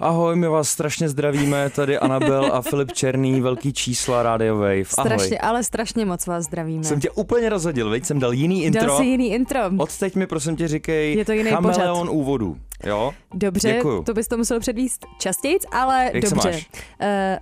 Ahoj, my vás strašně zdravíme, tady Anabel a Filip Černý, velký čísla Radio Wave. Ahoj. Strašně, ale strašně moc vás zdravíme. Jsem tě úplně rozhodil, veď jsem dal jiný intro. Dal si jiný intro. Odteď mi prosím tě říkej Je to jiný chameleon pořad. úvodu. Jo? Dobře, Děkuju. to bys to musel předvíst častěji, ale Jak se dobře. máš?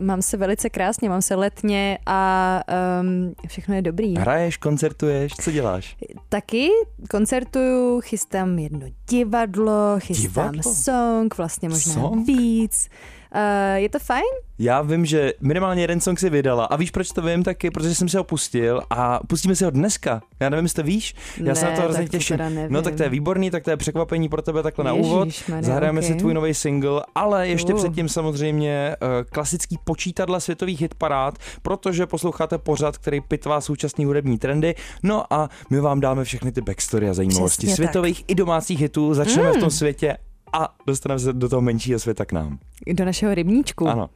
Uh, mám se velice krásně, mám se letně a um, všechno je dobrý. Hraješ, koncertuješ, co děláš? Taky koncertuju, chystám jedno divadlo, chystám Divadlo? song, vlastně možná Song? víc. Uh, je to fajn? Já vím, že minimálně jeden song si vydala. A víš, proč to vím? Taky, protože jsem si ho pustil a pustíme si ho dneska. Já nevím, jestli to víš. Já se na Ne, to hrozně tak to těším. no tak to je výborný, tak to je překvapení pro tebe takhle na úvod. Ježišmarja, Zahrajeme si ok. tvůj nový single, ale ještě Uh. předtím samozřejmě uh, klasický počítadla světových hitparád, protože posloucháte pořad, který pitvá současný hudební trendy. No a my vám dáme všechny ty backstory a zajímavosti Přesně světových i domácích hitů. Začneme Mm. v tom světě a dostaneme se do toho menšího světa k nám. Do našeho rybníčku. Ano.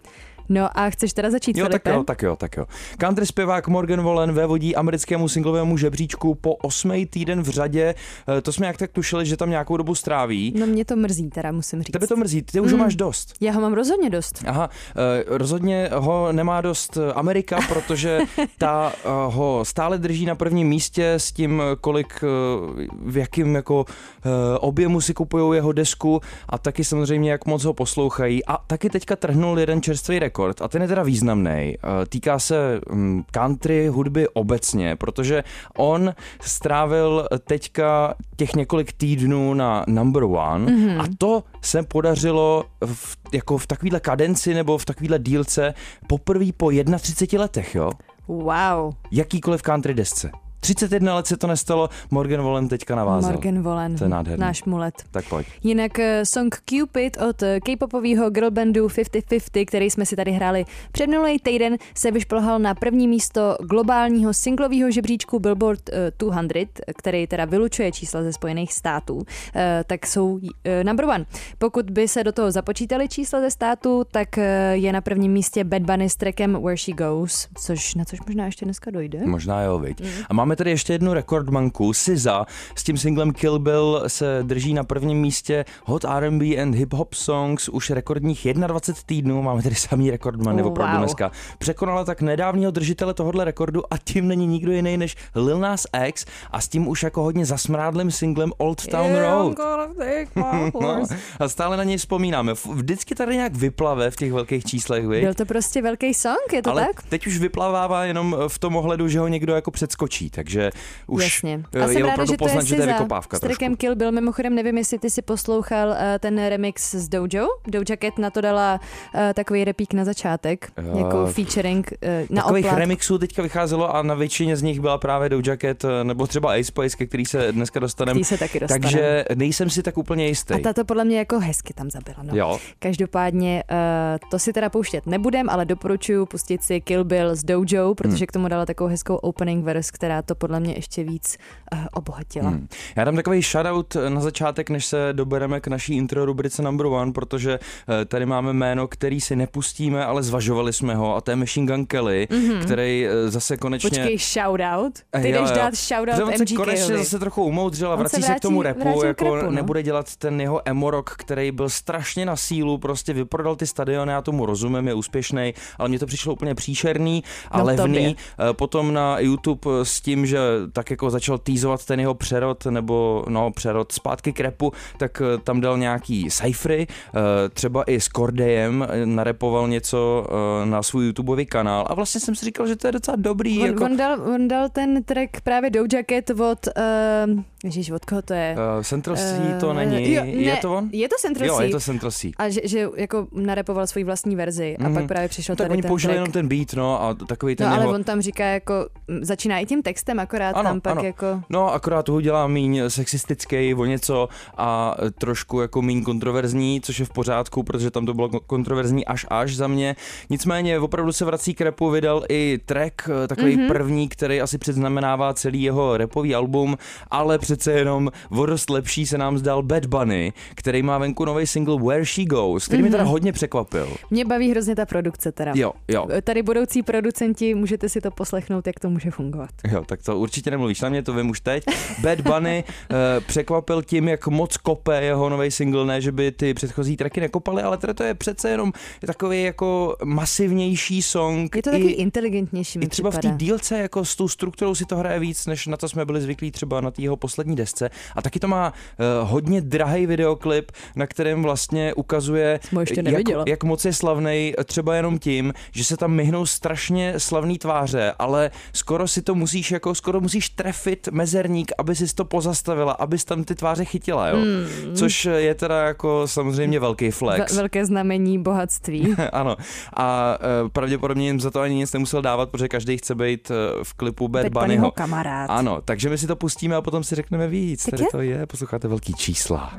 No a chceš teda začít, Jo, tak jo, tak jo, tak jo. Country zpěvák Morgan Wallen vévodí americkému singlovému žebříčku po osmý týden v řadě. Eh, To jsme jak tak tušili, že tam nějakou dobu stráví. No mě to mrzí, teda musím říct. Tebe to mrzí, ty už ho Mm. máš dost. Já ho mám rozhodně dost. Aha, eh, rozhodně ho nemá dost eh, Amerika, protože ta ho stále drží na prvním místě s tím, kolik, v jakým jako objemu si kupují jeho desku a taky samozřejmě, jak moc ho poslouchají. A taky teďka trhnul jeden čerstvý rekord a ten je teda významný. Týká se hm, country hudby obecně, protože on strávil teďka těch několik týdnů na number one Mhm. a to se podařilo v, jako v takovýhle kadenci nebo v takovýhle dílce poprvé po 31 letech, jo? Wow. Jakýkoliv country desce. 31 let se to nestalo, Morgan Wallen teďka navázal. Morgan Wallen. To je nádherný. Náš mulet. Tak pojď. Jinak eh, song Cupid od eh, k-popového girlbandu 50-50, který jsme si tady hráli před minulý týden, se vyšplhal na první místo globálního singlového žebříčku Billboard eh, 200, který teda vylučuje čísla ze Spojených států, eh, tak jsou eh, number one. Pokud by se do toho započítali čísla ze států, tak eh, je na prvním místě Bad Bunny s trackem Where She Goes, což na což možná ještě dneska dojde. Možná jo, viď. Mm. A máme tady ještě jednu rekordmanku, SZA, s tím singlem Kill Bill se drží na prvním místě Hot R&B and Hip Hop Songs už rekordních 21 týdnů, máme tady samý rekordmany Oh, opravdu wow. dneska. Překonala tak nedávního držitele tohohle rekordu a tím není nikdo jiný než Lil Nas X a s tím už jako hodně zasmrádlým singlem Old Town Road. No, a stále na něj vzpomínáme. Vždycky tady nějak vyplave v těch velkých číslech, viď? Byl to prostě velký song, je to Ale tak? teď už vyplavává jenom v tom ohledu, že ho někdo jako předskočí, takže už Jasně. eh, A jsem je ráda, opravdu že to je poznat, že to je vykopávka s trackem. Kill Bill. Mimochodem nevím, jestli ty si poslouchal uh, ten remix s Dojo. Doja Cat na to dala uh, takový repík na začátek, Jo. jako featuring uh, na Takových oplátku. remixů teďka vycházelo a na většině z nich byla právě Doja Cat eh, nebo třeba Ace Spice, ke který se dneska dostaneme. Se taky dostane. Takže nejsem si tak úplně jistý. A ta to podle mě jako hezky tam zabila. No. Jo, Každopádně uh, to si teda pouštět nebudem, ale doporučuji pustit si Kill Bill s Dojo, protože Hmm. k tomu dala takovou hezkou opening verse, která to podle mě ještě víc uh, obohatila. Hmm. Já dám takový shoutout na začátek, než se dobereme k naší intro rubrice number one, protože eh, tady máme jméno, který si nepustíme, ale zvažovali jsme ho a to je Machine Gun Kelly, Mhm. který eh, zase konečně... Počkej, shoutout. Eh, Ty jo, jdeš jo. dát shoutout MGK. konečně zase trochu umoudřil a vrací se se, k tomu vrátí- repu, k jako rapu, no. nebude dělat ten jeho emorok, který byl strašně na sílu, prostě vyprodal ty stadiony, já tomu rozumím, je úspěšný, ale mně to přišlo úplně příšerný a No, levný. tobě. Eh, Potom na YouTube s tím, že tak jako začal týzovat ten jeho přerod, nebo no přerod zpátky k repu, tak eh, tam dal nějaký cyfry, eh, třeba i s Cordejem eh, narepoval něco na svůj YouTubeový kanál a vlastně jsem si říkal, že to je docela dobrý. On, jako, on, dal, on dal ten track právě Doja Cat od, uh, ježíš, od koho to je? Uh, Central C to Eh, není. jo, je ne, to on? Je to Central jo, je to Central C. A že, že jako narepoval svoji vlastní verzi a Mhm. pak právě přišel tak tady oni ten použili jenom ten beat, no, a takový ten No ale jeho... on tam říká jako, začíná i tím textem, akorát Ano, tam pak ano. jako... No, akorát toho dělá míň sexistický o něco a trošku jako míň kontroverzní, což je v pořádku, protože tam to bylo kontroverzní až až za mě. Nicméně opravdu se vrací k rapu, vydal i track, eh, takový Mhm. mm-hmm. první, který asi předznamenává celý jeho rapový album, ale přece jenom o dost lepší se nám zdal Bad Bunny, který má venku nový single Where She Goes, který mm-hmm. mě teda hodně překvapil. Mě baví hrozně ta produkce teda. Jo, jo. Tady budoucí producenti, můžete si to poslechnout, jak to může fungovat. Jo, tak to určitě nemluvíš na mě, to vím už teď. Bad Bunny uh, překvapil tím, jak moc kope jeho nový single, ne, že by ty předchozí tracky nekopaly, ale teda to je přece jenom takový jako masivnější song. Je to taky inteligentnější, i třeba v té připadá. dílce jako s tou strukturou si to hraje víc, než na to jsme byli zvyklí třeba na té jeho poslední desce. A taky to má uh, hodně drahý videoklip, na kterém vlastně ukazuje, jak, jak moc je slavnej třeba jenom tím, že se tam myhnou strašně slavný tváře, ale skoro si to musíš jako, skoro musíš trefit mezerník, aby si to pozastavila, abys tam ty tváře chytila, jo. Mm. Což je teda jako samozřejmě velký flex. Ve- velké znamení bohatství. ano. A uh, pravděpodobně jim za to ani nic nemusel dávat, protože každý chce být uh, v klipu Bad, Bad Bunnyho. Bunnyho kamarád. Ano, takže my si to pustíme a potom si řekneme víc. Tak Tady je? to je, posloucháte velký čísla.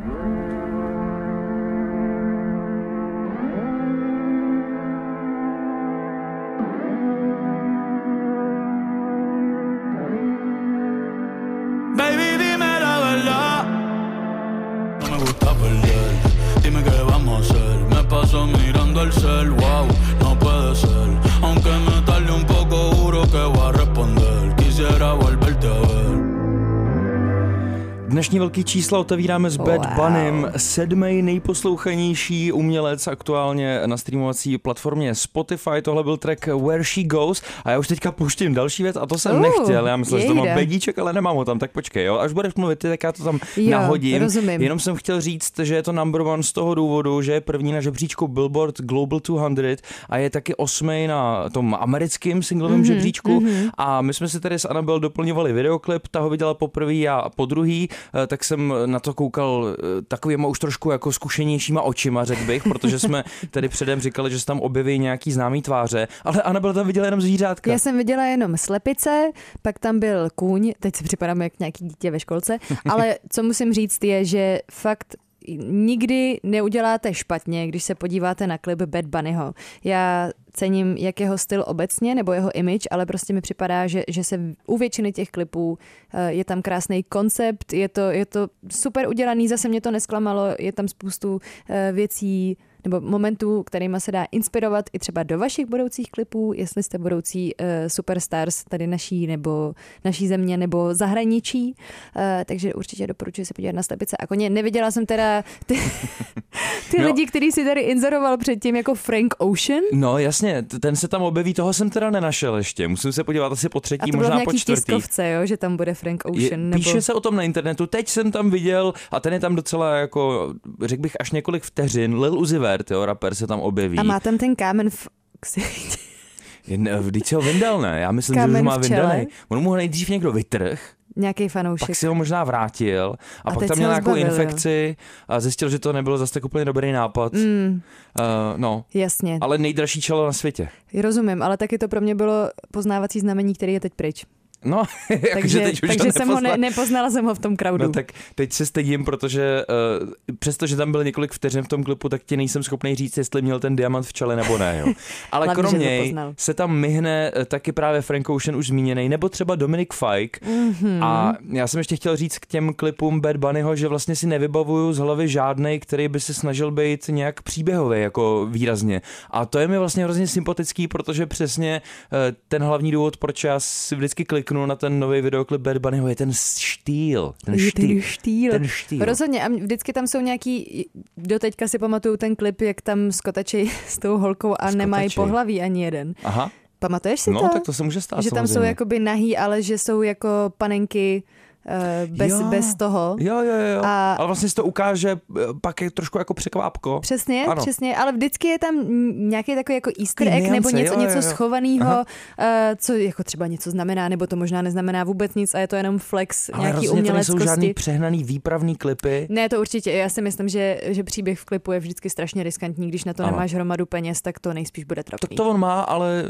Velký čísla otevíráme s Bad Wow. Bunnym, sedmý nejposlouchanější umělec aktuálně na streamovací platformě Spotify. Tohle byl track Where She Goes a já už teďka pouštím další věc a to jsem Uh, nechtěl. Já myslel, že to mám jejda. bedíček, ale nemám ho tam, tak počkej, jo. Až budeš mluvit ty, tak já to tam Jo, nahodím. rozumím. Jenom jsem chtěl říct, že je to number one z toho důvodu, že je první na žebříčku Billboard Global 200 a je taky osmý na tom americkém singlovém mm-hmm, žebříčku. Mm-hmm. A my jsme si tady s Anabel doplňovali videoklip, ta ho viděla poprvé, já po druhý, eh, tak jsem na to koukal eh, takovýma už trošku jako zkušenějšíma očima, řekl bych, protože jsme tady předem říkali, že se tam objeví nějaký známý tváře, ale Anabel tam viděla jenom zvířátka. Já jsem viděla jenom slepice, pak tam byl kůň, teď si připadám jak nějaký dítě ve školce, ale co musím říct je, že fakt nikdy neuděláte špatně, když se podíváte na klip Bad Bunnyho. Já cením jak jeho styl obecně nebo jeho image, ale prostě mi připadá, že, že se u většiny těch klipů eh, je tam krásný koncept, je to, je to super udělaný, zase mě to nesklamalo, je tam spoustu eh, věcí, nebo momentů, kterými se dá inspirovat i třeba do vašich budoucích klipů, jestli jste budoucí uh, superstars tady naší nebo naší země nebo zahraničí. Uh, takže určitě doporučuji se podívat na slepice a koně. Neviděla jsem teda ty, ty No. lidi, který si tady inzeroval předtím jako Frank Ocean. No jasně, ten se tam objeví, toho jsem teda nenašel ještě. Musím se podívat asi po A třetí, to bylo v možná po čtvrtý. tiskovce, jo, že tam bude Frank Je, Ocean. nebo... píše se o tom na internetu, teď jsem tam viděl a ten je tam docela jako, řekl bych až několik vteřin, Lil Uzi Vert, jo, rapper se tam objeví. A má tam ten kámen v ksichtě. Vždyť si ho vyndal, ne? Já myslím, že Kámen už má vyndaný. On mu ho nejdřív někdo vytrh, Nějaký fanoušek. pak si ho možná vrátil a, A pak tam se měl nějakou zbavil, infekci a zjistil, že to nebylo zase tak úplně dobrý nápad. Mm, Uh, no, jasně, ale nejdražší čelo na světě. rozumím, ale taky to pro mě bylo poznávací znamení, který je teď pryč. No, Takže, teď už takže jsem ho ne, nepoznala jsem ho v tom crowdu. No tak teď se stydím, protože uh, přestože tam byl několik vteřin v tom klipu, tak ti nejsem schopný říct, jestli měl ten diamant v čele nebo ne. Jo. Ale Hlavně, krom že to něj se tam myhne eh, taky právě Frank Ocean už zmíněný, nebo třeba Dominic Fike. Mhm. Mm-hmm. A já jsem ještě chtěl říct k těm klipům Bad Bunnyho, že vlastně si nevybavuju z hlavy žádnej, který by se snažil být nějak příběhový, jako výrazně. A to je mi vlastně hrozně sympatický, protože přesně eh, ten hlavní důvod, proč já si vždycky kliknu na ten nový videoklip Bad Bunnyho, je ten štýl. Ten štýl. ten štýl. Ten štýl. Rozhodně a vždycky tam jsou nějaký, doteďka si pamatuju ten klip, jak tam skotačí s tou holkou a nemají Skotačej. pohlaví ani jeden. Aha, Pamatuješ si no to? tak to se může stát že tam jsou samozřejmě. jakoby nahý, ale že jsou jako panenky bez, Jo. bez toho. Jo, jo, jo. A- Ale vlastně si to ukáže eh, pak je trošku jako překvápko. Přesně, Ano. přesně, ale vždycky je tam nějaký takový jako easter egg nebo něco, jo, jo, něco jo. schovaného, Aha. uh, co jako třeba něco znamená, nebo to možná neznamená vůbec nic a je to jenom flex Ale nějaký to nejsou žádný uměleckosti. přehnaný výpravný klipy. Ne, to určitě. Já si myslím, že, že příběh v klipu je vždycky strašně riskantní. Když na to Ano. nemáš hromadu peněz, tak to nejspíš bude Tak trapný. to on má, ale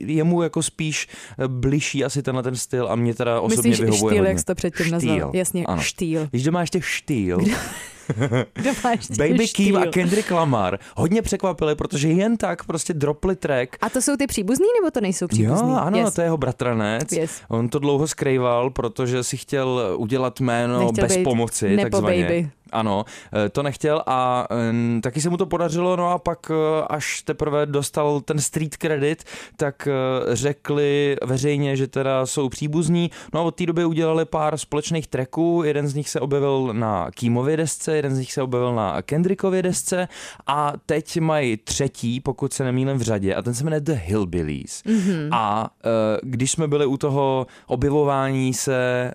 jemu jako spíš eh, bližší asi tenhle ten styl a mě teda osobně Myslíš vyhovuje štýl, hodně. jak to předtím nazval? Štýl, Jasně, ano. štýl. Když doma ještě štýl, Kdo má ještě Baby štýl? Keem a Kendrick Lamar hodně překvapili, protože jen tak prostě dropli track. A to jsou ty příbuzný, nebo to nejsou příbuzný? Jo, ano, yes. to je jeho bratranec. Yes. On to dlouho skrýval, protože si chtěl udělat jméno Nechtěl bez pomoci, takzvaně. baby. Ano, eh, to nechtěl a eh, taky se mu to podařilo, no a pak eh, až teprve dostal ten street credit, tak řekli veřejně, že teda jsou příbuzní. No a od té doby udělali pár společných tracků, jeden z nich se objevil na Keemově desce, jeden z nich se objevil na Kendrickově desce a teď mají třetí, pokud se nemýlím v řadě a ten se jmenuje The Hillbillies. Mm-hmm. A když jsme byli u toho objevování se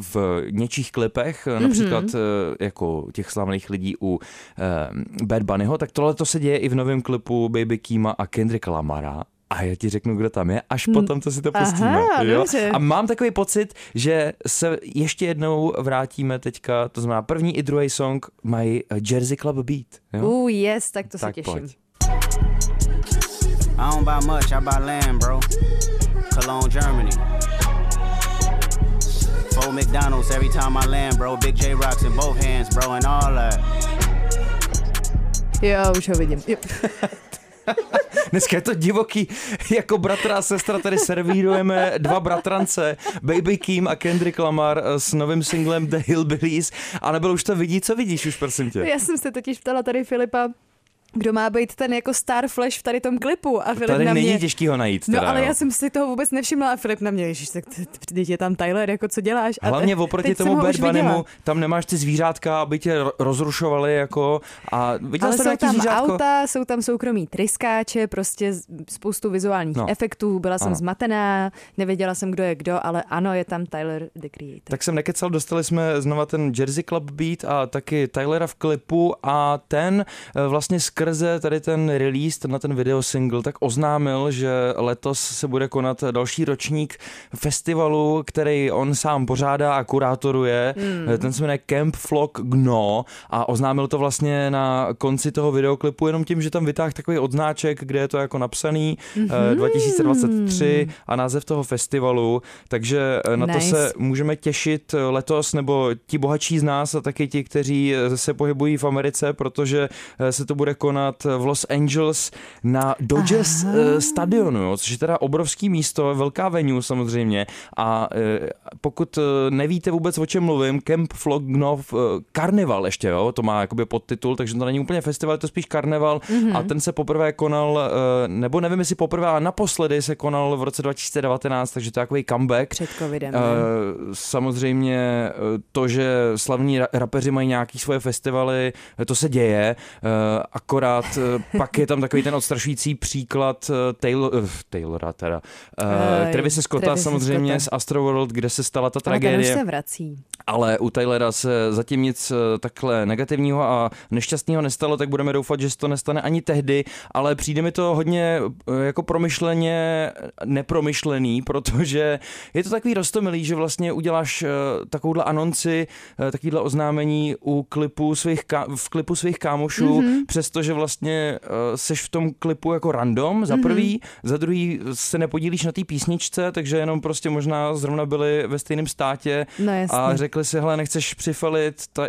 v něčích klipech, mm-hmm. například eh, jako těch slavných lidí u eh, Bad Bunnyho, tak tohle to se děje i v novém klipu Baby Keema a Kendrick Lamara. A já ti řeknu, kdo tam je, až potom, co si to Aha, pustíme. jo? dobře. A mám takový pocit, že se ještě jednou vrátíme teďka, to znamená první i druhý song mají eh, Jersey Club Beat. Jo? Uh, yes, tak to se tak těším. pojď. I don't buy much, I buy land, bro. Cologne, Germany. Four McDonald's every time I land, bro. Big J rocks in both hands, bro, and all that. Jo, už ho vidím. Jo. Dneska je to divoký, jako bratra a sestra tady servírujeme dva bratrance, Baby Keem a Kendrick Lamar eh, s novým singlem The Hillbillies. A nebylo už to vidí, co vidíš už, prosím tě. Já jsem se totiž ptala tady Filipa, kdo má být ten jako star flash v tady tom klipu a Filip Tady na není mě... těžký ho najít. No teda, ale jo. já jsem si toho vůbec nevšimla a Filip na mě, ježiš, tak teď je tam Tyler, jako co děláš? A Hlavně oproti tomu Bad. Bunnymu, tam nemáš ty zvířátka, aby tě ro- rozrušovali jako a viděl Ale jsou tam zvířátko? auta, jsou tam soukromí tryskáče, prostě z- spoustu vizuálních No. no. efektů. Byla jsem Ano. zmatená, nevěděla jsem, kdo je kdo, ale ano, je tam Tyler, the Creator. Tak jsem nekecal, dostali jsme znova ten Jersey Club beat a taky Tylera v klipu a ten eh, vlastně skrze tady ten release, na ten video single, tak oznámil, že letos se bude konat další ročník festivalu, který on sám pořádá a kurátoruje. Mm. Ten se jmenuje Camp Flock Gno a oznámil to vlastně na konci toho videoklipu jenom tím, že tam vytáhl takový odznáček, kde je to jako napsaný mm-hmm. 2023 a název toho festivalu, takže eh, na to Nice. se můžeme těšit letos, nebo ti bohatší z nás a taky ti, kteří eh, se pohybují v Americe, protože eh, se to bude konat v Los Angeles na Dodgers eh, stadionu, jo, což je teda obrovský místo, velká venue samozřejmě a eh, pokud eh, nevíte vůbec o čem mluvím, Camp Flognov Carnival ještě, jo, to má jakoby podtitul, takže to není úplně festival, je to spíš karneval mm-hmm. a ten se poprvé konal, nebo nevím jestli poprvé, ale naposledy se konal v roce 2019, takže to je takový comeback. Před covidem. Ne? Samozřejmě to, že slavní ra- rapeři mají nějaký svoje festivaly, to se děje, eh, akorát eh, pak je tam takový ten odstrašující příklad eh, Taylor, eh, Taylora teda, Eh, uh, Travise Scotta Travise samozřejmě Scotta. z Astroworld, kde se stala ta ale tragédie. se vrací. Ale u Taylora se zatím nic takhle negativního a nešťastného nestalo, tak budeme doufat, že se to nestane ani tehdy, ale přijde mi to hodně jako promyšleně nepromyšlený, protože je to takový rostomilý, že vlastně uděláš takovouhle anonci, takovýhle oznámení u klipu svých v klipu svých kámošů, mm-hmm. přestože vlastně eh, seš v tom klipu jako random, za prvý, mm-hmm. za druhý se nepodílíš na té písničce, takže jenom prostě možná zrovna byli ve stejném státě No a řekli si, hele, nechceš přifalit ta, uh,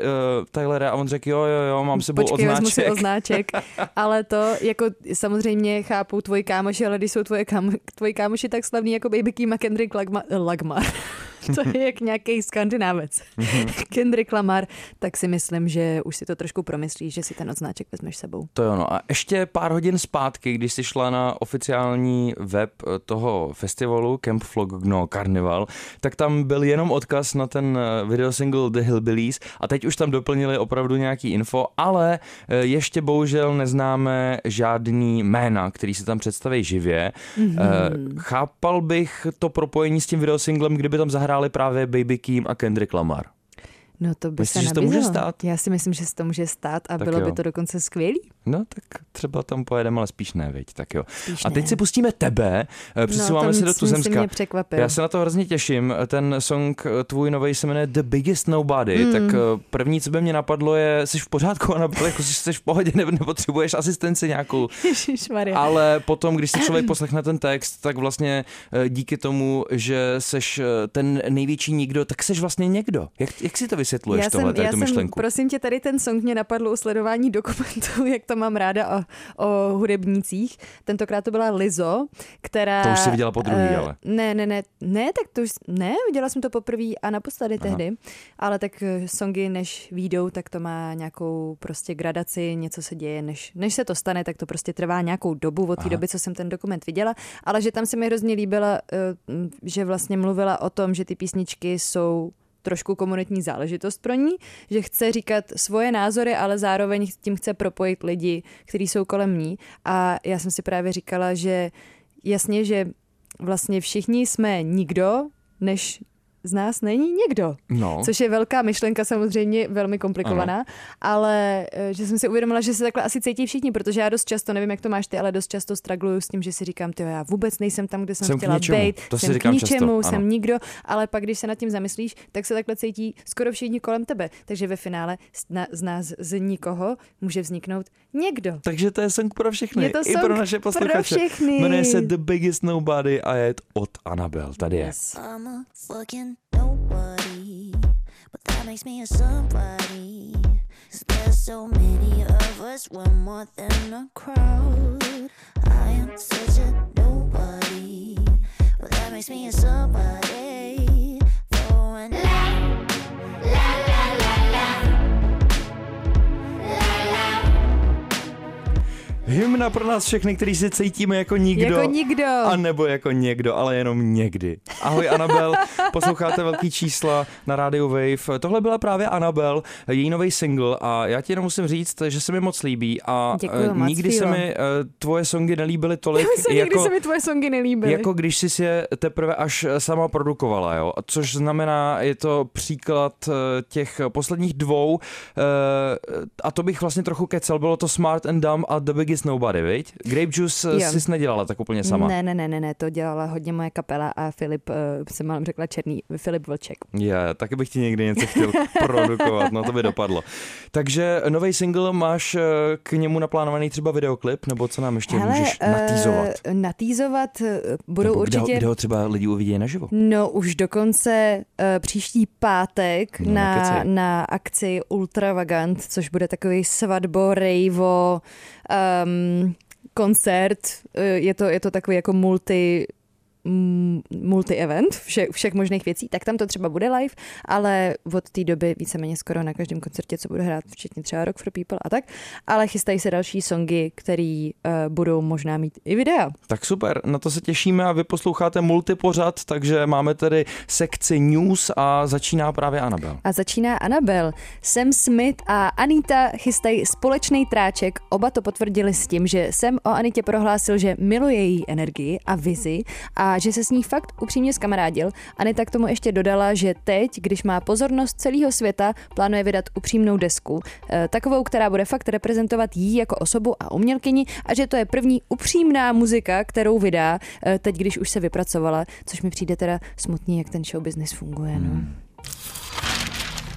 Tylera a on řekl, jo, jo, jo, mám sebou Počkej, vezmu si odznáček. Ale to, jako samozřejmě chápou tvoji kámoši, ale když jsou tvoje kámo, tvoji kámoši tak slavní jako Baby Keem a Kendrick Lagma, Lagmar, to je jak nějaký skandinávec. Mhm. Kendrick Lamar, tak si myslím, že už si to trošku promyslíš, že si ten odznáček vezmeš sebou. To jo, no. A ještě pár hodin zpátky, když jsi šla na oficiální web eh, toho festivalu Camp Flogno Carnival, tak tam byl jenom odkaz na ten eh, videosingle The Hillbillies a teď už tam doplnili opravdu nějaký info, ale eh, ještě bohužel neznáme žádný jména, který se tam představí živě. Mm-hmm. Chápal bych to propojení s tím videosinglem, kdyby tam zahráli právě Baby Keem a Kendrick Lamar. No to by Myslíš, se že to může stát? Já si myslím, že se to může stát a Tak bylo jo. by to dokonce skvělý. No tak třeba tam pojedeme, ale spíš ne, viď? Tak jo. Spíš A teď ne. si pustíme tebe, eh, přesouváme no, se do Tuzemska. mě překvapil. Já se na to hrozně těším. Ten song eh, tvůj nový se jmenuje The Biggest Nobody, Mm. tak eh, první, co by mě napadlo je, jsi v pořádku, Anna, jako jsi v pohodě, ne, nepotřebuješ asistenci nějakou. Ježišmarja. Ale potom, když si člověk poslechne ten text, tak vlastně eh, díky tomu, že seš eh, ten největší nikdo, tak seš vlastně někdo. Jak, jak si to vysvětluješ, já tohle, jsem, tady já tu jsem, myšlenku? prosím tě, tady ten song mě napadl u sledování dokumentů, jak to mám ráda o, o hudebnících. Tentokrát to byla Lizo, která... To už jsi viděla po druhý, eh, ale. Ne, ne, ne, ne, tak to už, ne, viděla jsem to poprvé a naposledy Aha. tehdy, ale tak eh, songy, než výjdou, tak to má nějakou prostě gradaci, něco se děje, než, než se to stane, tak to prostě trvá nějakou dobu od té doby, co jsem ten dokument viděla, ale že tam se mi hrozně líbila, eh, že vlastně mluvila o tom, že ty písničky jsou trošku komunitní záležitost pro ní, že chce říkat svoje názory, ale zároveň tím chce propojit lidi, kteří jsou kolem ní. A já jsem si právě říkala, že jasně, že vlastně všichni jsme nikdo, než z nás není někdo. No. Což je velká myšlenka, samozřejmě velmi komplikovaná, ale eh, že jsem si uvědomila, že se takhle asi cítí všichni, protože já dost často, nevím, jak to máš ty, ale dost často stragluju s tím, že si říkám, ty já vůbec nejsem tam, kde jsem, Jsem chtěla ničemu. být, To si jsem říkám k často, ničemu, ano. jsem nikdo, ale pak, když se nad tím zamyslíš, tak se takhle cítí skoro všichni kolem tebe. Takže ve finále z, na, z nás, z nikoho, může vzniknout někdo. Takže to je song pro všechny. Je to I pro naše pro posluchače. všechny. Jmenuje se The Biggest Nobody a je od Anabel. Tady je. Yes. I'm a fucking nobody, but that makes me a somebody. 'Cause there's so many of us, we're more than a crowd. I am such a nobody, but that makes me a somebody. Hymna pro nás všechny, který se cítíme jako nikdo. Jako nikdo. A nebo jako někdo, ale jenom někdy. Ahoj Anabel, posloucháte velký čísla na rádiu Wave. Tohle byla právě Anabel, její nový single a já ti jenom musím říct, že se mi moc líbí a Děkuju eh, moc, nikdy se mi eh, tvoje songy nelíbily tolik, Se, jako, Nikdy se mi tvoje songy nelíbily. jako když jsi si je teprve až sama produkovala, jo? Což znamená, je to příklad eh, těch posledních dvou eh, a to bych vlastně trochu kecel, bylo to Smart and Dumb a The Biggest Nobody, viď? Grape Juice Jo. jo. jsi nedělala tak úplně sama. Ne, ne, ne, ne, ne, to dělala hodně moje kapela a Filip, uh, jsem mám řekla černý, Filip Vlček. Je, taky bych ti někdy něco chtěl produkovat, no to by dopadlo. Takže nový single, máš eh, k němu naplánovaný třeba videoklip, nebo co nám ještě můžeš eh, natýzovat? natýzovat eh, budou Nebo určitě... Kde, ho- kde ho třeba lidi uvidí naživo? No už dokonce uh, příští pátek No, na, na akci Ultravagant, což bude takový svatbo, rejvo, um, koncert. Uh, je, to, je to takový jako multi multi-event vše, všech možných věcí, tak tam to třeba bude live, ale od té doby víceméně skoro na každém koncertě, co budu hrát, včetně třeba Rock for People a tak, ale chystají se další songy, které uh, budou možná mít i videa. Tak super, na to se těšíme a vy posloucháte multipořad, takže máme tedy sekci news a začíná právě Anabel. A začíná Anabel. Sam Smith a Anita chystají společný tráček. Oba to potvrdili s tím, že Sam o Anitě prohlásil, že miluje její energii a vizi a že se s ní fakt upřímně skamarádil. Anita k tomu ještě dodala, že teď, když má pozornost celého světa, plánuje vydat upřímnou desku. eh, Takovou, která bude fakt reprezentovat jí jako osobu a umělkyni a že to je první upřímná muzika, kterou vydá eh, teď, když už se vypracovala, což mi přijde teda smutný, jak ten show business funguje. No.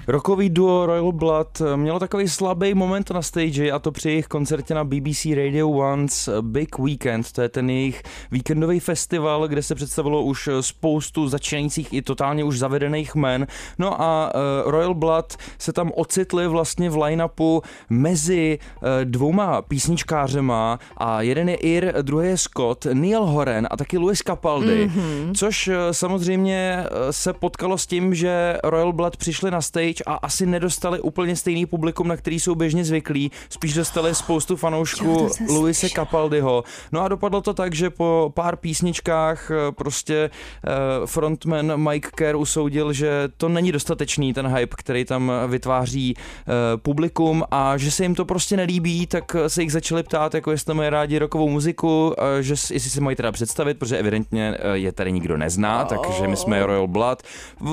Rokový duo Royal Blood mělo takový slabý moment na stage a to při jejich koncertě na BBC Radio One's Big Weekend. To je ten jejich víkendový festival, kde se představilo už spoustu začínajících i totálně už zavedených men. No a Royal Blood se tam ocitli vlastně v line-upu mezi dvouma písničkářema a jeden je Ir, druhý je Scott, Neil Horan a taky Louis Capaldi, mm-hmm. což samozřejmě se potkalo s tím, že Royal Blood přišli na stage pryč a asi nedostali úplně stejný publikum, na který jsou běžně zvyklí. Spíš dostali spoustu fanoušků Luise. Capaldiho. No a dopadlo to tak, že po pár písničkách eh, prostě eh, frontman Mike Kerr usoudil, že to není dostatečný ten hype, který tam vytváří eh, publikum a že se jim to prostě nelíbí, tak se jich začali ptát, jako jestli mají rádi rokovou muziku, že jestli si mají teda představit, protože evidentně je tady nikdo nezná, takže my jsme Royal Blood.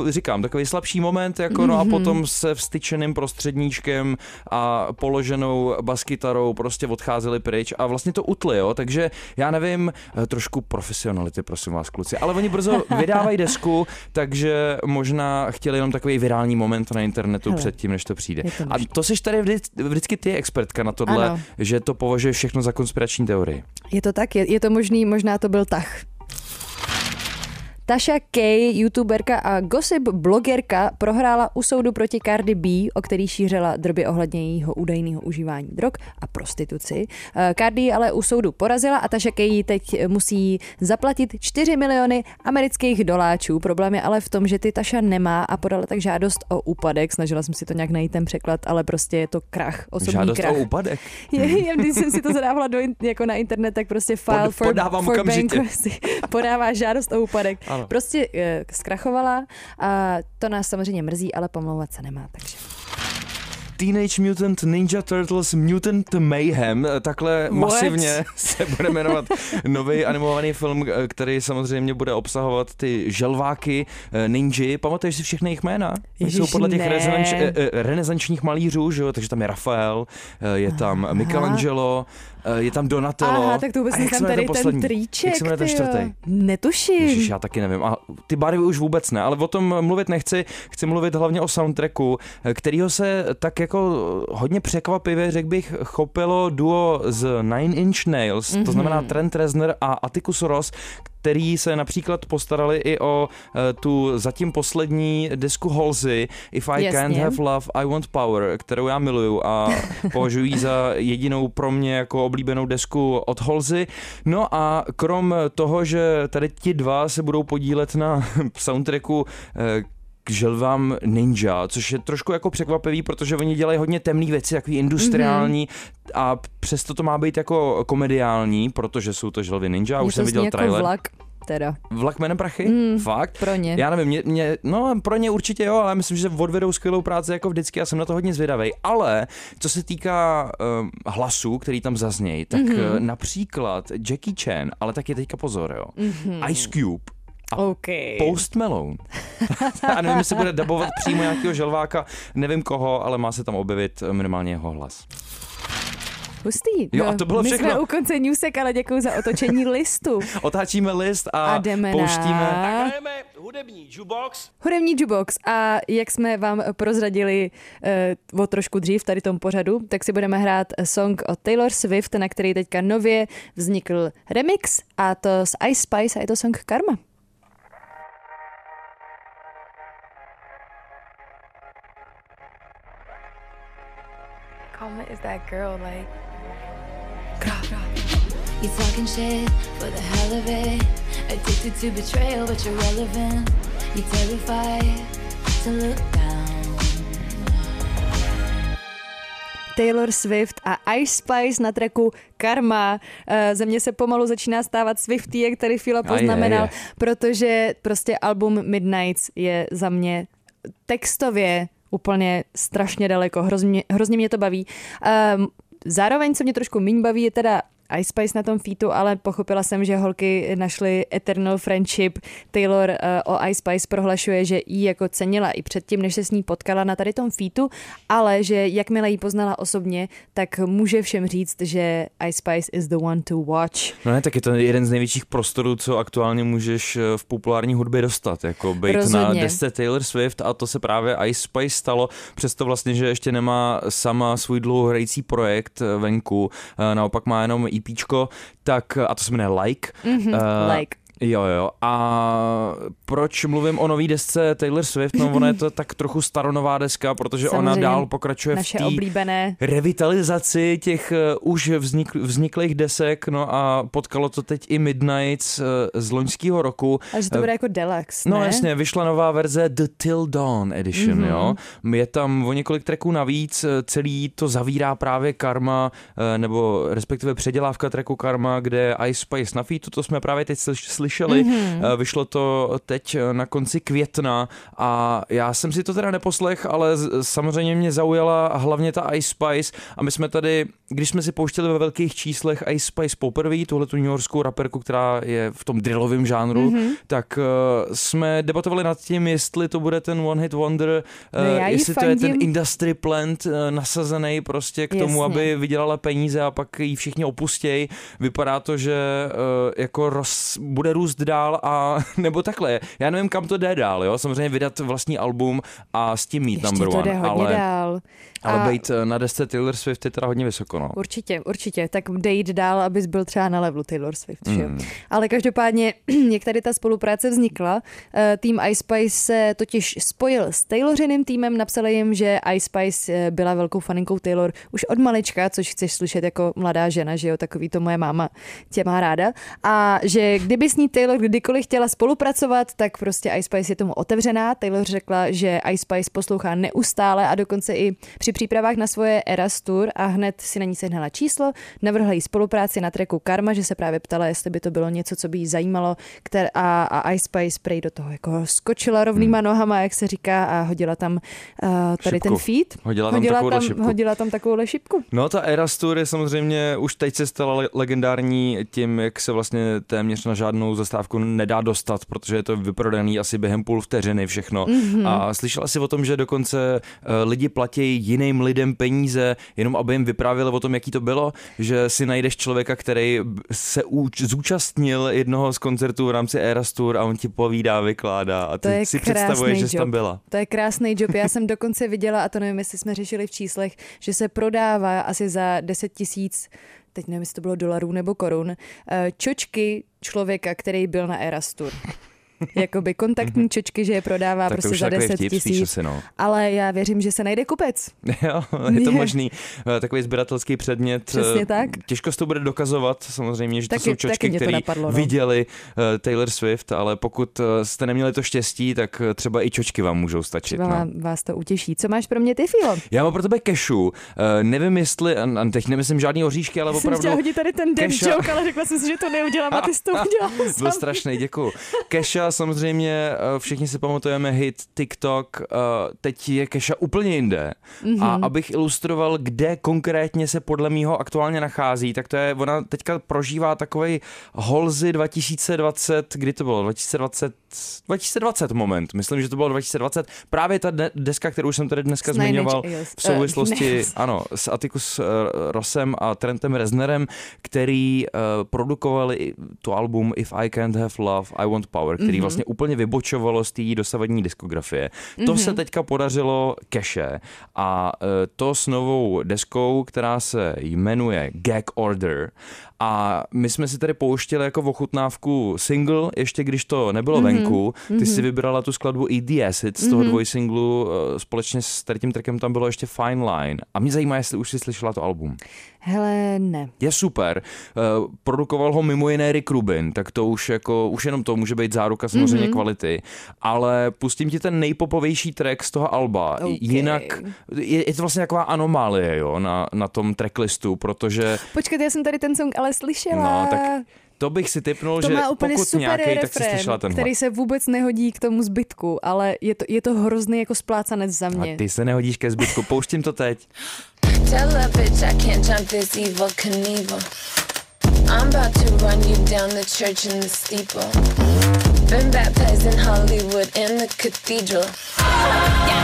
Říkám, takový slabší moment, jako no a potom se vstyčeným prostředníčkem a položenou baskytarou prostě odcházeli pryč a vlastně to utli, jo, takže já nevím, eh, trošku profesionality, prosím vás, kluci, ale oni brzo vydávají desku, takže možná chtěli jenom takový virální moment na internetu Hele, předtím, než to přijde. to A to jsi tady vždy, vždycky ty expertka na tohle, Ano. že to považuje všechno za konspirační teorii. Je to tak, je, je to možný, možná to byl tah. Tasha Kay, youtuberka a gossip blogerka, prohrála u soudu proti Cardi B, o který šířila drby ohledně jejího údajného užívání drog a prostituci. Eh, Cardi ale u soudu porazila a Tasha Kay teď musí zaplatit 4 miliony amerických doláčů. Problém je ale v tom, že ty Tasha nemá a podala tak žádost o úpadek. Snažila jsem si to nějak najít ten překlad, ale prostě je to krach, osobní Žádost krach. o úpadek. Je, je, když jsem si to zadávala do, jako na internet, tak prostě file Pod- for, podávám for bankruptcy. Podává žádost o úpadek. Ano. Prostě eh, zkrachovala a to nás samozřejmě mrzí, ale pomlouvat se nemá. Takže. Teenage Mutant Ninja Turtles Mutant Mayhem. Takhle What? masivně se bude jmenovat nový animovaný film, který samozřejmě bude obsahovat ty želváky eh, ninji. Pamatuješ si všechny jejich jména? Ježiš, jsou podle těch eh, eh, renesančních malířů, že jo? takže tam je Rafael, eh, je tam Aha. Michelangelo, eh, je tam Donatello. Aha, tak to vůbec jmenuje tady ten ten triček. Jak se jmenuje ten čtvrtý? Netuším. Ježiš, já taky nevím. A ty barvy už vůbec ne, ale o tom mluvit nechci. Chci mluvit hlavně o soundtracku, kterýho se tak jako hodně překvapivě, řekl bych, chopilo duo z Nine Inch Nails, mm-hmm. to znamená Trent Reznor a Atticus Ross, který se například postarali i o eh, tu zatím poslední desku Halsey If I Jasně. Can't Have Love, I Want Power, kterou já miluju a považuji ji za jedinou pro mě jako oblíbenou desku od Halsey. No a krom toho, že tady ti dva se budou podílet na soundtracku želvám Ninja, což je trošku jako překvapivý, protože oni dělají hodně temné věci, takový industriální mm-hmm. a přesto to má být jako komediální, protože jsou to želvy Ninja, už jsem viděl jako trailer. vlak, teda. Vlak jménem prachy? Mm, Fakt? Pro ně. Já nevím, mě, mě, no pro ně určitě jo, ale myslím, že odvedou skvělou práci jako vždycky a jsem na to hodně zvědavý. Ale co se týká um, hlasů, který tam zaznějí, tak Mhm. mm-hmm. například Jackie Chan, ale taky teďka pozor, jo, Mhm. mm-hmm. Ice Cube, a OK. Post Malone. a nevím, jestli bude dabovat přímo nějakého želváka, nevím koho, ale má se tam objevit eh, minimálně jeho hlas. Hustý. Jo, a to bylo My všechno. jsme u konce newsek, ale děkuji za otočení listu. Otáčíme list a, A jdeme pouštíme... na Hrajeme hudební jukebox. hudební jukebox. A jak jsme vám prozradili uh, o trošku dřív v tady tom pořadu, tak si budeme hrát song od Taylor Swift, na který teďka nově vznikl remix a to z Ice Spice a je to song Karma. Karma is that girl, like. You talking shit for the hell of it. Addicted to betrayal, but you're relevant. You terrified to look down. Taylor Swift a Ice Spice na tracku Karma. Eh, Ze mě se pomalu začíná stávat Swifty, jak tady Fila poznamenal, protože prostě album Midnights je za mě textově úplně strašně daleko, hrozně, hrozně mě to baví. Um, zároveň, co mě trošku méně baví, je teda Ice Spice na tom featu, ale pochopila jsem, že holky našly Eternal Friendship. Taylor uh, o Ice Spice prohlašuje, že jí jako cenila i předtím, než se s ní potkala na tady tom featu, ale že jakmile ji poznala osobně, tak může všem říct, že Ice Spice is the one to watch. No ne, tak je to jeden z největších prostorů, co aktuálně můžeš eh, v populární hudbě dostat, jako být na Rozhodně. desce Taylor Swift a to se právě Ice Spice stalo, přesto vlastně, že ještě nemá sama svůj dlouhohrající projekt eh, venku, naopak má jenom EPčko, tak, a to se jmenuje Like. Mhm, Eh, like. Jo, jo. A proč mluvím o nový desce Taylor Swift? No, ona je to tak trochu staronová deska, protože ona Samozřejmě dál pokračuje v té oblíbené. revitalizaci těch uh, už vznik, vzniklých desek, no a potkalo to teď i Midnights uh, z loňského roku. A že to bude jako deluxe, No ne? jasně, vyšla nová verze The Till Dawn Edition, Mhm. mm-hmm. jo. Je tam o několik tracků navíc, eh, celý to zavírá právě Karma, eh, nebo respektive předělávka tracku Karma, kde Ice Spice na featu, to jsme právě teď slyš- slyšeli, Mhm. mm-hmm. vyšlo to teď eh, na konci května a já jsem si to teda neposlech, ale samozřejmě mě zaujala hlavně ta Ice Spice a my jsme tady, když jsme si pouštěli ve velkých číslech Ice Spice poprvé, tuhle tu New Yorkskou raperku, která je v tom drillovém žánru, Mhm. mm-hmm. tak uh, jsme debatovali nad tím, jestli to bude ten One Hit Wonder, uh, No jestli to je ten industry plant uh, nasazený prostě k tomu, Jasně. aby vydělala peníze a pak ji všichni opustějí. Vypadá to, že uh, jako roz, bude růst dál a nebo takhle. Já nevím, kam to jde dál, jo. Samozřejmě vydat vlastní album a s tím mít Ještě number to jde one, hodně ale, dál. Ale A- být eh, na desce Taylor Swift je teda hodně vysoko, no. Určitě, určitě. Tak jde jít dál, abys byl třeba na levelu Taylor Swift. Že? jo? Mm. Ale každopádně, jak tady ta spolupráce vznikla, eh, tým Ice Spice se totiž spojil s Taylořiným týmem, napsali jim, že Ice Spice eh, byla velkou faninkou Taylor už od malička, což chceš slyšet jako mladá žena, že jo, takový to moje máma tě má ráda. A že kdyby s ní Taylor kdykoliv chtěla spolupracovat, tak prostě Ice Spice je tomu otevřená. Taylor řekla, že Ice Spice poslouchá neustále a dokonce i při přípravách na svoje Eras Tour a hned si na ní sehnala číslo, navrhla jí spolupráci na tracku Karma, že se právě ptala, jestli by to bylo něco, co by jí zajímalo kter- a, a Ice Spice prej do toho jako skočila rovnýma hmm. nohama, jak se říká a hodila tam uh, tady Šipku. ten feed. Hodila tam takovouhle tam, šipku. hodila tam takovouhle šipku. No ta Eras Tour je samozřejmě už teď se stala le- legendární tím, jak se vlastně téměř na žádnou zastávku nedá dostat, protože je to vyprodaný asi během půl vteřiny všechno. Mm-hmm. A slyšela si o tom, že dokonce eh, lidi platí jiným lidem peníze, jenom aby jim vyprávěli o tom, jaký to bylo, že si najdeš člověka, který se úč- zúčastnil jednoho z koncertů v rámci Eras Tour a on ti povídá, vykládá a To ty je si představuješ, že jsi job. tam byla. To je krásný job. Já jsem dokonce viděla, a to nevím, jestli jsme řešili v číslech, že se prodává asi za 10 tisíc teď nevím, jestli to bylo dolarů nebo korun, eh, čočky člověka, který byl na Eras Tour. Jakoby kontaktní čočky, že je prodává Tak to prostě za je takový 10 vtip spíš tisíc. asi, no. Ale já věřím, že se najde kupec. Jo, je to možný. Eh, Takový sběratelský předmět. Přesně Eh, tak. Těžko se to bude dokazovat, samozřejmě, že to Taky- jsou taky čočky, to které no. viděli eh, Taylor Swift, ale pokud jste neměli to štěstí, tak třeba i čočky vám můžou stačit. Třeba No. vás to utěší. Co máš pro mě ty, Filo? Já mám pro tebe kešu. Eh, nevím, jestli, a a teď nemyslím žádný oříšky, ale Jsem opravdu... chtěla hodit tady ten dead joke, ale řekla jsem si, že to neudělám a ty jsi to udělal Byl strašný, děkuju. Keša samozřejmě, eh, všichni si pamatujeme hit TikTok, eh, teď je Keša úplně jinde. Mm-hmm. A abych ilustroval, kde konkrétně se podle mýho aktuálně nachází, tak to je, ona teďka prožívá takový Holzy 2020, kdy to bylo? 2020, 2020 moment, myslím, že to bylo 2020. Právě ta de- deska, kterou jsem tady dneska S Nine Inch zmiňoval v souvislosti, Nails. ano, s Atticus eh, Rossem a Trentem Reznerem, který uh, produkovali tu album If I Can't Have Love, I Want Power, který Mhm. Mm-hmm. vlastně úplně vybočovalo z té dosavadní diskografie. Mm-hmm. To se teďka podařilo Keše a uh, to s novou deskou, která se jmenuje Gag Order a my jsme si tady pouštěli jako ochutnávku single, ještě když to nebylo Mhm. mm-hmm. venku. Ty si vybrala tu skladbu the Acid z toho mm-hmm. dvojsinglu, uh, společně s tady tím trackem tam bylo ještě Fine Line. A mě zajímá, jestli už jsi slyšela to album. Hele, ne. Je super. Uh, produkoval ho mimo jiné Rick Rubin, tak to už jako, už jenom to může být záruka samozřejmě mm-hmm. kvality, ale pustím ti ten nejpopovější track z toho alba. Ok. Jinak je, je to vlastně taková anomálie, jo, na, na tom tracklistu, protože Počkejte, já jsem tady ten song ale slyšela. No, tak to bych si typnul, to že má úplně pokud super nějaký, tak si slyšela tenhle. který se vůbec nehodí k tomu zbytku, ale je to, je to hrozný jako splácanec za mě. A ty se nehodíš ke zbytku, pouštím to teď. I'm about to run you down the church in the steeple. Been baptized in Hollywood in the cathedral. Yeah,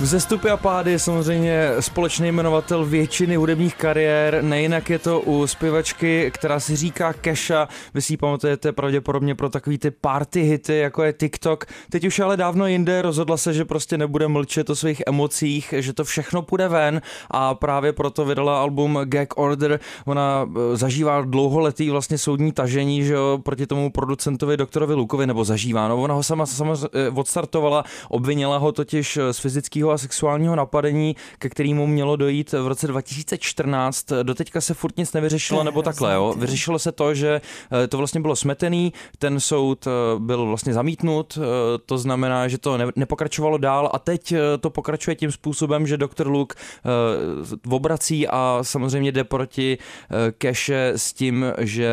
Vzestupy a pády je samozřejmě společný jmenovatel většiny hudebních kariér, nejinak je to u zpěvačky, která si říká Kesha, vy si ji pamatujete pravděpodobně pro takový ty party hity, jako je TikTok. Teď už ale dávno jinde rozhodla se, že prostě nebude mlčet o svých emocích, že to všechno půjde ven a právě proto vydala album Gag Order. Ona eh, zažívá dlouholetý vlastně soudní tažení, že jo, proti tomu producentovi doktorovi Lukovi, nebo zažívá. No, ona ho sama, eh, odstartovala, obvinila ho totiž z fyzického a sexuálního napadení, ke kterému mělo dojít v roce 2014. Doteďka se furt nic nevyřešilo, nebo takhle, jo. Vyřešilo se to, že eh, to vlastně bylo smetený, ten soud eh, byl vlastně zamítnut, eh, to znamená, že to nepokračovalo dál a teď to pokračuje tím způsobem, že doktor Luke obrací a samozřejmě jde proti Keše s tím, že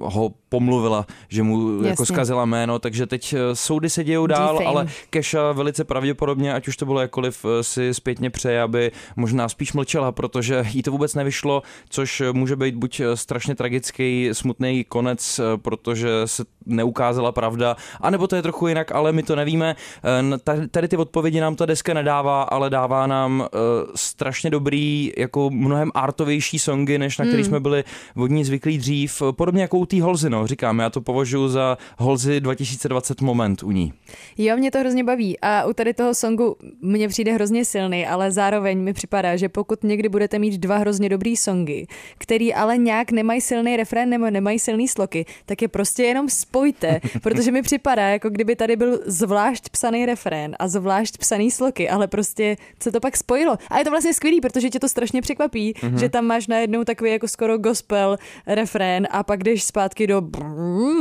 ho pomluvila, že mu jako Jasně. jako zkazila jméno, takže teď soudy se dějou dál, ale Keša velice pravděpodobně, ať už to bylo jakkoliv, si zpětně přeje, aby možná spíš mlčela, protože jí to vůbec nevyšlo, což může být buď strašně tragický, smutný konec, protože se neukázala pravda, anebo to je trochu jinak, ale my to nevíme. Tady ty odpovědi nám ta deska nedává, ale dává nám eh, strašně dobrý, jako mnohem artovější songy, než na který hmm. jsme byli od ní zvyklí dřív. Podobně jako u té Holzy, no, říkám, já to považuji za Holzy 2020 moment u ní. Jo, mě to hrozně baví a u tady toho songu mně přijde hrozně silný, ale zároveň mi připadá, že pokud někdy budete mít dva hrozně dobrý songy, který ale nějak nemají silný refrén nebo nemají silný sloky, tak je prostě jenom spojte, protože mi připadá, jako kdyby tady byl zvlášť psaný refrén a zvlášť psaný sloky, ale prostě co to pak spojilo. A je to vlastně skvělý, protože tě to strašně překvapí, mm-hmm. že tam máš najednou takový jako skoro gospel refrén a pak jdeš zpátky do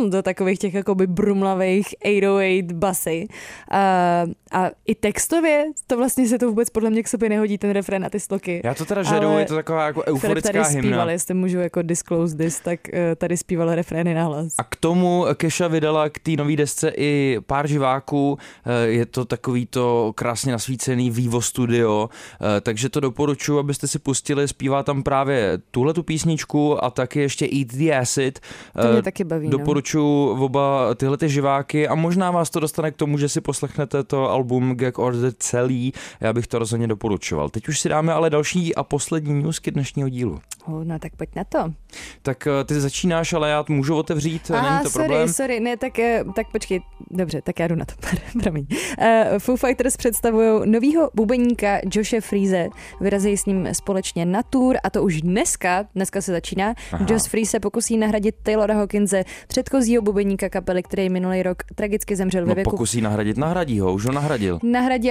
do takových těch jakoby brumlavých 808 basy. A, a i textově to vlastně se to vůbec podle mě k sobě nehodí ten refrén a ty sloky. Já to teda žeru, je to taková jako euforická tady hymna. Zpíval, jestli můžu jako disclose this, tak uh, tady zpíval refrény na hlas. A k tomu Keša vydala k té nové desce i pár živáků, uh, je to takový to krásně nasvícený Vivo Studio, uh, takže to doporučuji, abyste si pustili, zpívá tam právě tuhle tu písničku a taky ještě Eat the Acid. To mě taky baví. No. Doporučuji oba tyhle ty živáky a možná vás to dostane k tomu, že si poslechnete to album Gag Order celý. Já bych to rozhodně doporučoval. Teď už si dáme ale další a poslední newsky dnešního dílu. Oh, no tak pojď na to. Tak eh, ty začínáš, ale já můžu otevřít, Aha, není to sorry, problém. sorry, ne, tak, eh, tak počkej, dobře, tak já jdu na to, promiň. Uh, Foo Fighters představují novýho bubeníka Joshe Freeze, vyrazí s ním společně na tour a to už dneska, dneska se začíná. Aha. Josh Freeze se pokusí nahradit Taylora Hawkinse, předchozího bubeníka kapely, který minulý rok tragicky zemřel no, ve věku. pokusí nahradit, nahradí ho, už ho nahradil.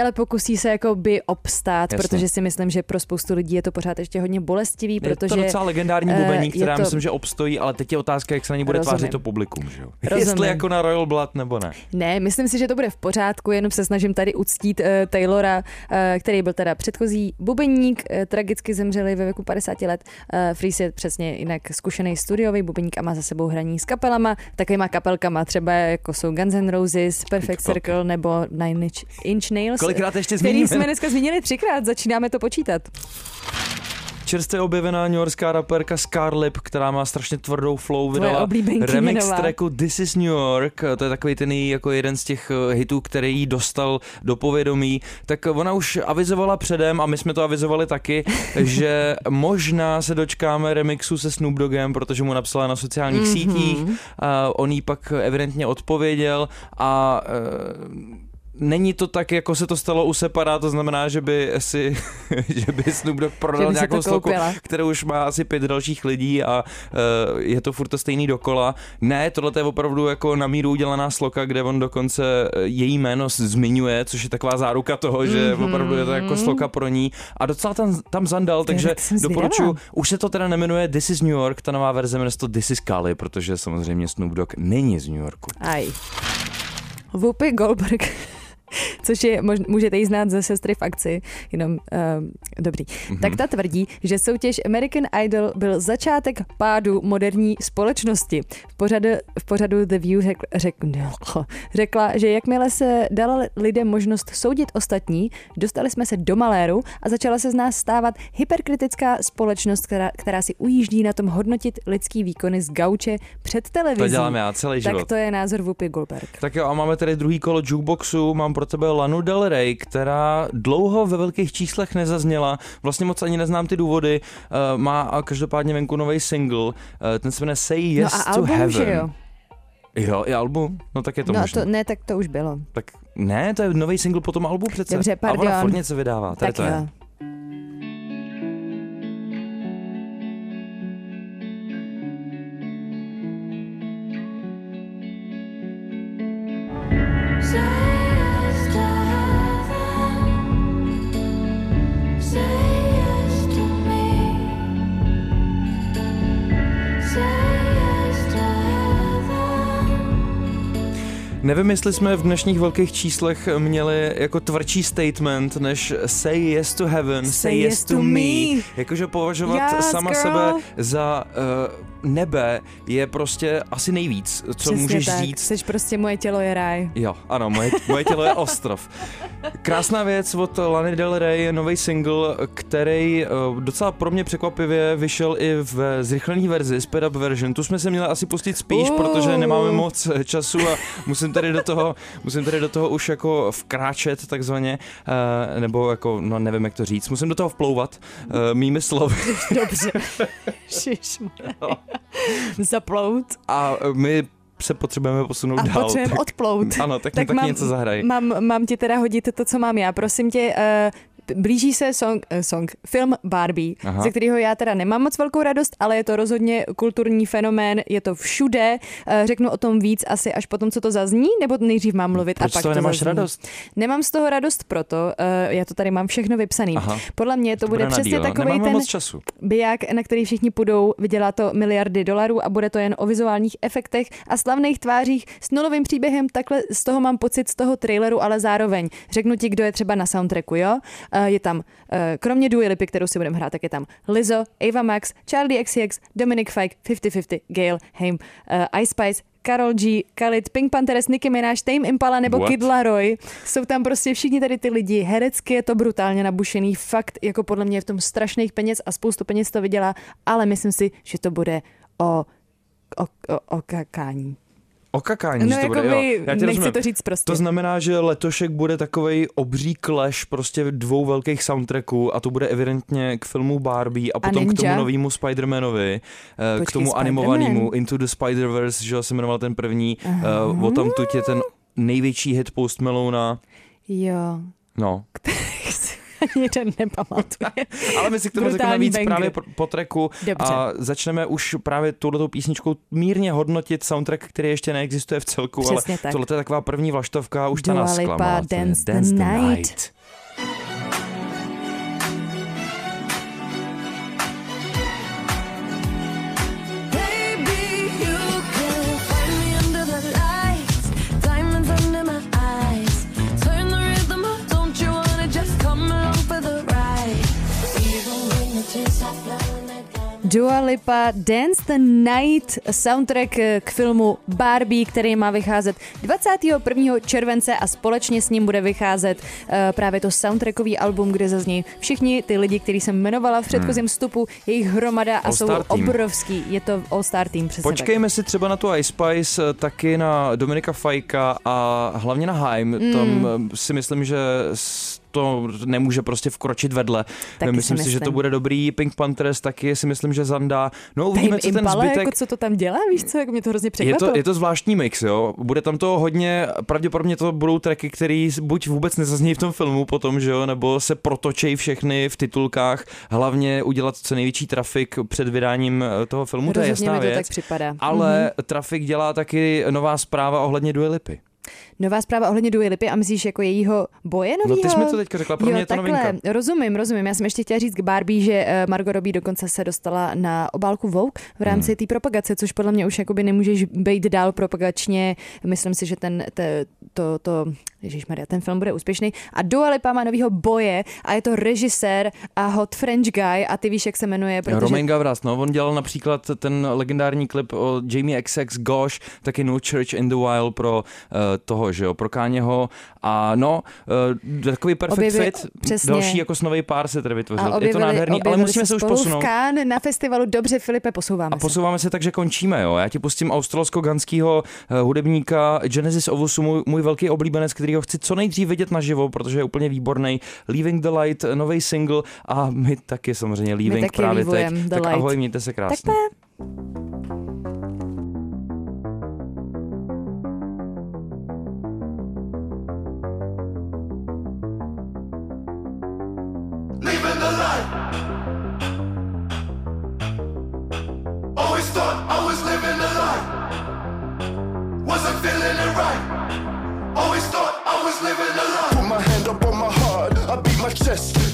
Ale pokusí se jako by obstát, Jasně. protože si myslím, že pro spoustu lidí je to pořád ještě hodně bolestivý, je protože... to docela legendární bubeník, která to... myslím, že obstojí, ale teď je otázka, jak se na ní bude Rozumím. tvářit to publikum, že jo? Jestli jako na Royal Blood nebo ne. Ne, myslím si, že to bude v pořádku, jenom se snažím tady uctít uh, Taylora, uh, který byl teda předchozí bubeník, uh, tragicky zemřeli ve věku 50 let. Uh, Freeze je přesně jinak zkušený studiový bubeník a má za sebou hraní s kapelama, takovýma kapelkama, třeba jako jsou Guns N' Roses, Perfect Circle nebo Nine Inch Nails. Kolikrát ještě zmíníme? Který jsme dneska zmínili třikrát, začínáme to počítat. Čerstvě objevená newyorská raperka Scarlip, která má strašně tvrdou flow, vydala remix nová. tracku This is New York, to je takový ten jako jeden z těch eh, hitů, který jí dostal do povědomí, tak ona už avizovala předem a my jsme to avizovali taky, že možná se dočkáme remixu se Snoop Doggem, protože mu napsala na sociálních mm-hmm. sítích, a on jí pak evidentně odpověděl a uh, není to tak, jako se to stalo u Separa, to znamená, že by si, že by Snoop Dogg prodal nějakou sloku, kterou už má asi pět dalších lidí a uh, je to furt to stejný dokola. Ne, tohle je opravdu jako na míru udělaná sloka, kde on dokonce eh, její jméno zmiňuje, což je taková záruka toho, že mm-hmm. opravdu je to jako sloka pro ní a docela tam, tam zandal, takže doporučuji. Už se to teda nemenuje This is New York, ta nová verze jmenuje to This is Kali, protože samozřejmě Snoop Dogg není z New Yorku. Aj. Whoopi Goldberg což je, mož, můžete ji znát ze sestry v akci, jenom uh, dobrý. Mm-hmm. Tak ta tvrdí, že soutěž American Idol byl začátek pádu moderní společnosti. V pořadu, v pořadu The View řek, řek, řekla, že jakmile se dala lidem možnost soudit ostatní, dostali jsme se do maléru a začala se z nás stávat hyperkritická společnost, která, která si ujíždí na tom hodnotit lidský výkony z gauče před televizí. To dělám já celý život. Tak to je názor Whoopi Goldberg. Tak jo, a máme tady druhý kolo jukeboxu, mám pro tebe Lanu Del Rey, která dlouho ve velkých číslech nezazněla, vlastně moc ani neznám ty důvody, uh, má každopádně venku nový single, uh, ten se jmenuje Say Yes no a to album, Heaven. že jo? Jo, i album? No tak je to no možné. to, ne, tak to už bylo. Tak ne, to je nový single po tom albu přece. Dobře, A ona pardon. furt něco vydává, tady tak to je. Nevím, jestli jsme v dnešních velkých číslech měli jako tvrdší statement, než say yes to heaven, say, Say yes, yes to me. me. Jakože považovat Yes, sama girl. sebe za uh, nebe je prostě asi nejvíc, co Přesně můžeš tak. říct. Seš prostě moje tělo je ráj. Jo, ano, moje, moje tělo je ostrov. Krásná věc od Lany Del Rey, nový single, který uh, docela pro mě překvapivě vyšel i v zrychlené verzi, sped up version. Tu jsme se měli asi pustit spíš, Uh. protože nemáme moc času a musím tady do toho, musím tady do toho už jako vkráčet takzvaně, uh, nebo jako, no nevím jak to říct, musím do toho vplouvat uh, mými slovy. Dobře. Šišmarja. Zaplout. A my se potřebujeme posunout A dál. potřebujeme tak- odplout. Ano, tak, tak, taky něco zahraj. Mám, mám ti teda hodit to, co mám já. Prosím tě, uh, blíží se song, uh, song, film Barbie, Aha. Ze kterého já teda nemám moc velkou radost, ale je to rozhodně kulturní fenomén, je to všude. Uh, řeknu o tom víc asi až potom, co to zazní, nebo nejdřív mám mluvit Proč a pak to nemáš zazní. radost? Nemám z toho radost proto, uh, já to tady mám všechno vypsaný. Aha. Podle mě to, To bude bude přesně díl, takový Nemáme ten času. biják, na který všichni půjdou, vydělá to miliardy dolarů a bude to jen o vizuálních efektech a slavných tvářích s nulovým příběhem. Takhle z toho mám pocit z toho traileru, ale zároveň řeknu ti, kdo je třeba na soundtracku, jo? Eh, Je tam, eh, kromě Dua Lipy, kterou si budeme hrát, tak je tam Lizzo, Ava Max, Charlie XCX, Dominic Fike, 50-50, Gail, Haim, uh, Ice Spice, Karol G, Khalid, Pink Panthers, Nicki Minaj, Tame Impala nebo What? Kid Laroi. Jsou tam prostě všichni tady ty lidi. Herecky je to brutálně nabušený. Fakt, jako podle mě je v tom strašných peněz a spoustu peněz to vydělá, ale myslím si, že to bude o, o, o, o kakání. O kakání, No, to bude, jakoby, jo. Já tě nechci rozumím. to říct prostě. To znamená, že letošek bude takový obří clash prostě dvou velkých soundtracků a to bude evidentně k filmu Barbie a potom k tomu novému Spider-Manovi, eh, k Počkej, tomu Spider-Man? animovanému Into the Spider-Verse, že jo, se jmenoval ten první, uh, o tam tu je ten největší hit Post Malona, Jo. no. Ani jeden nepamatuje. Ale my si k tomu řekneme víc banger. právě po, po tracku Dobře. a začneme už právě touhletou písničkou mírně hodnotit soundtrack, který ještě neexistuje v celku, Přesně ale tak. tohle je taková první vlaštovka, už ta Dua nás Lipa, zklamala. To je Dance the Night. Dua Lipa Dance the Night, soundtrack eh, k filmu Barbie, který má vycházet 21. července a společně s ním bude vycházet eh, právě to soundtrackový album, kde zazní všichni ty lidi, který jsem jmenovala v předchozím vstupu, jejich hromada a jsou All-star tým. obrovský. Je to All-Star Team, přesně tak. Počkejme si třeba na tu Ice Spice, eh, taky na Dominika Fajka a hlavně na Haim. Mm. Tam si myslím, že to nemůže prostě vkročit vedle. Taky myslím si si, že to myslím. bude dobrý. Pink Panthers taky si myslím, že Zanda. No uvidíme, co ten zbytek... jako co to tam dělá, víš co, jako mě to hrozně Je překvapilo. to, je to zvláštní mix, jo. Bude tam toho hodně, pravděpodobně to budou tracky, které buď vůbec nezazní v tom filmu potom, že jo, nebo se protočej všechny v titulkách, hlavně udělat co největší trafik před vydáním eh, toho filmu, to je jasná mi to věc. tak připadá. Ale Mhm. trafik dělá taky nová zpráva ohledně Dua Lipy. Nová zpráva ohledně Dua Lipy a myslíš jako jejího boje No novýho? ty jsi mi to teďka řekla, pro jo, mě je to takhle, novinka. rozumím, rozumím. Já jsem ještě chtěla říct k Barbie, že eh, Margot Robbie dokonce se dostala na obálku Vogue v rámci Hmm. té propagace, což podle mě už jakoby nemůžeš být dál propagačně. Myslím si, že ten, te, to, to, Maria, ten film bude úspěšný. A Dua Lipa má novýho boje a je to režisér a hot French guy a ty víš, jak se jmenuje, protože... Romain Gavras, no, on dělal například ten legendární klip o Jamie XX Gosh, taky No Church in the Wild pro uh, toho, že jo, pro Káněho a no, uh, takový perfect Objevili- fit, přesně. další jako nový pár se tady vytvořil. a je to objevili, nádherný, ale objevili musíme se už posunout. Cannes na festivalu. Dobře, Filipe, posouváme A se. posouváme se tak, že končíme, jo. Já ti pustím australsko-ganského uh, hudebníka Genesis Ovusu, můj, můj velký oblíbenec, který kterého chci co nejdřív vidět naživo, protože je úplně výborný. Leaving the Light, nový single a my taky samozřejmě Leaving taky právě teď. Tak Light. ahoj, mějte se krásně. Takhle. My.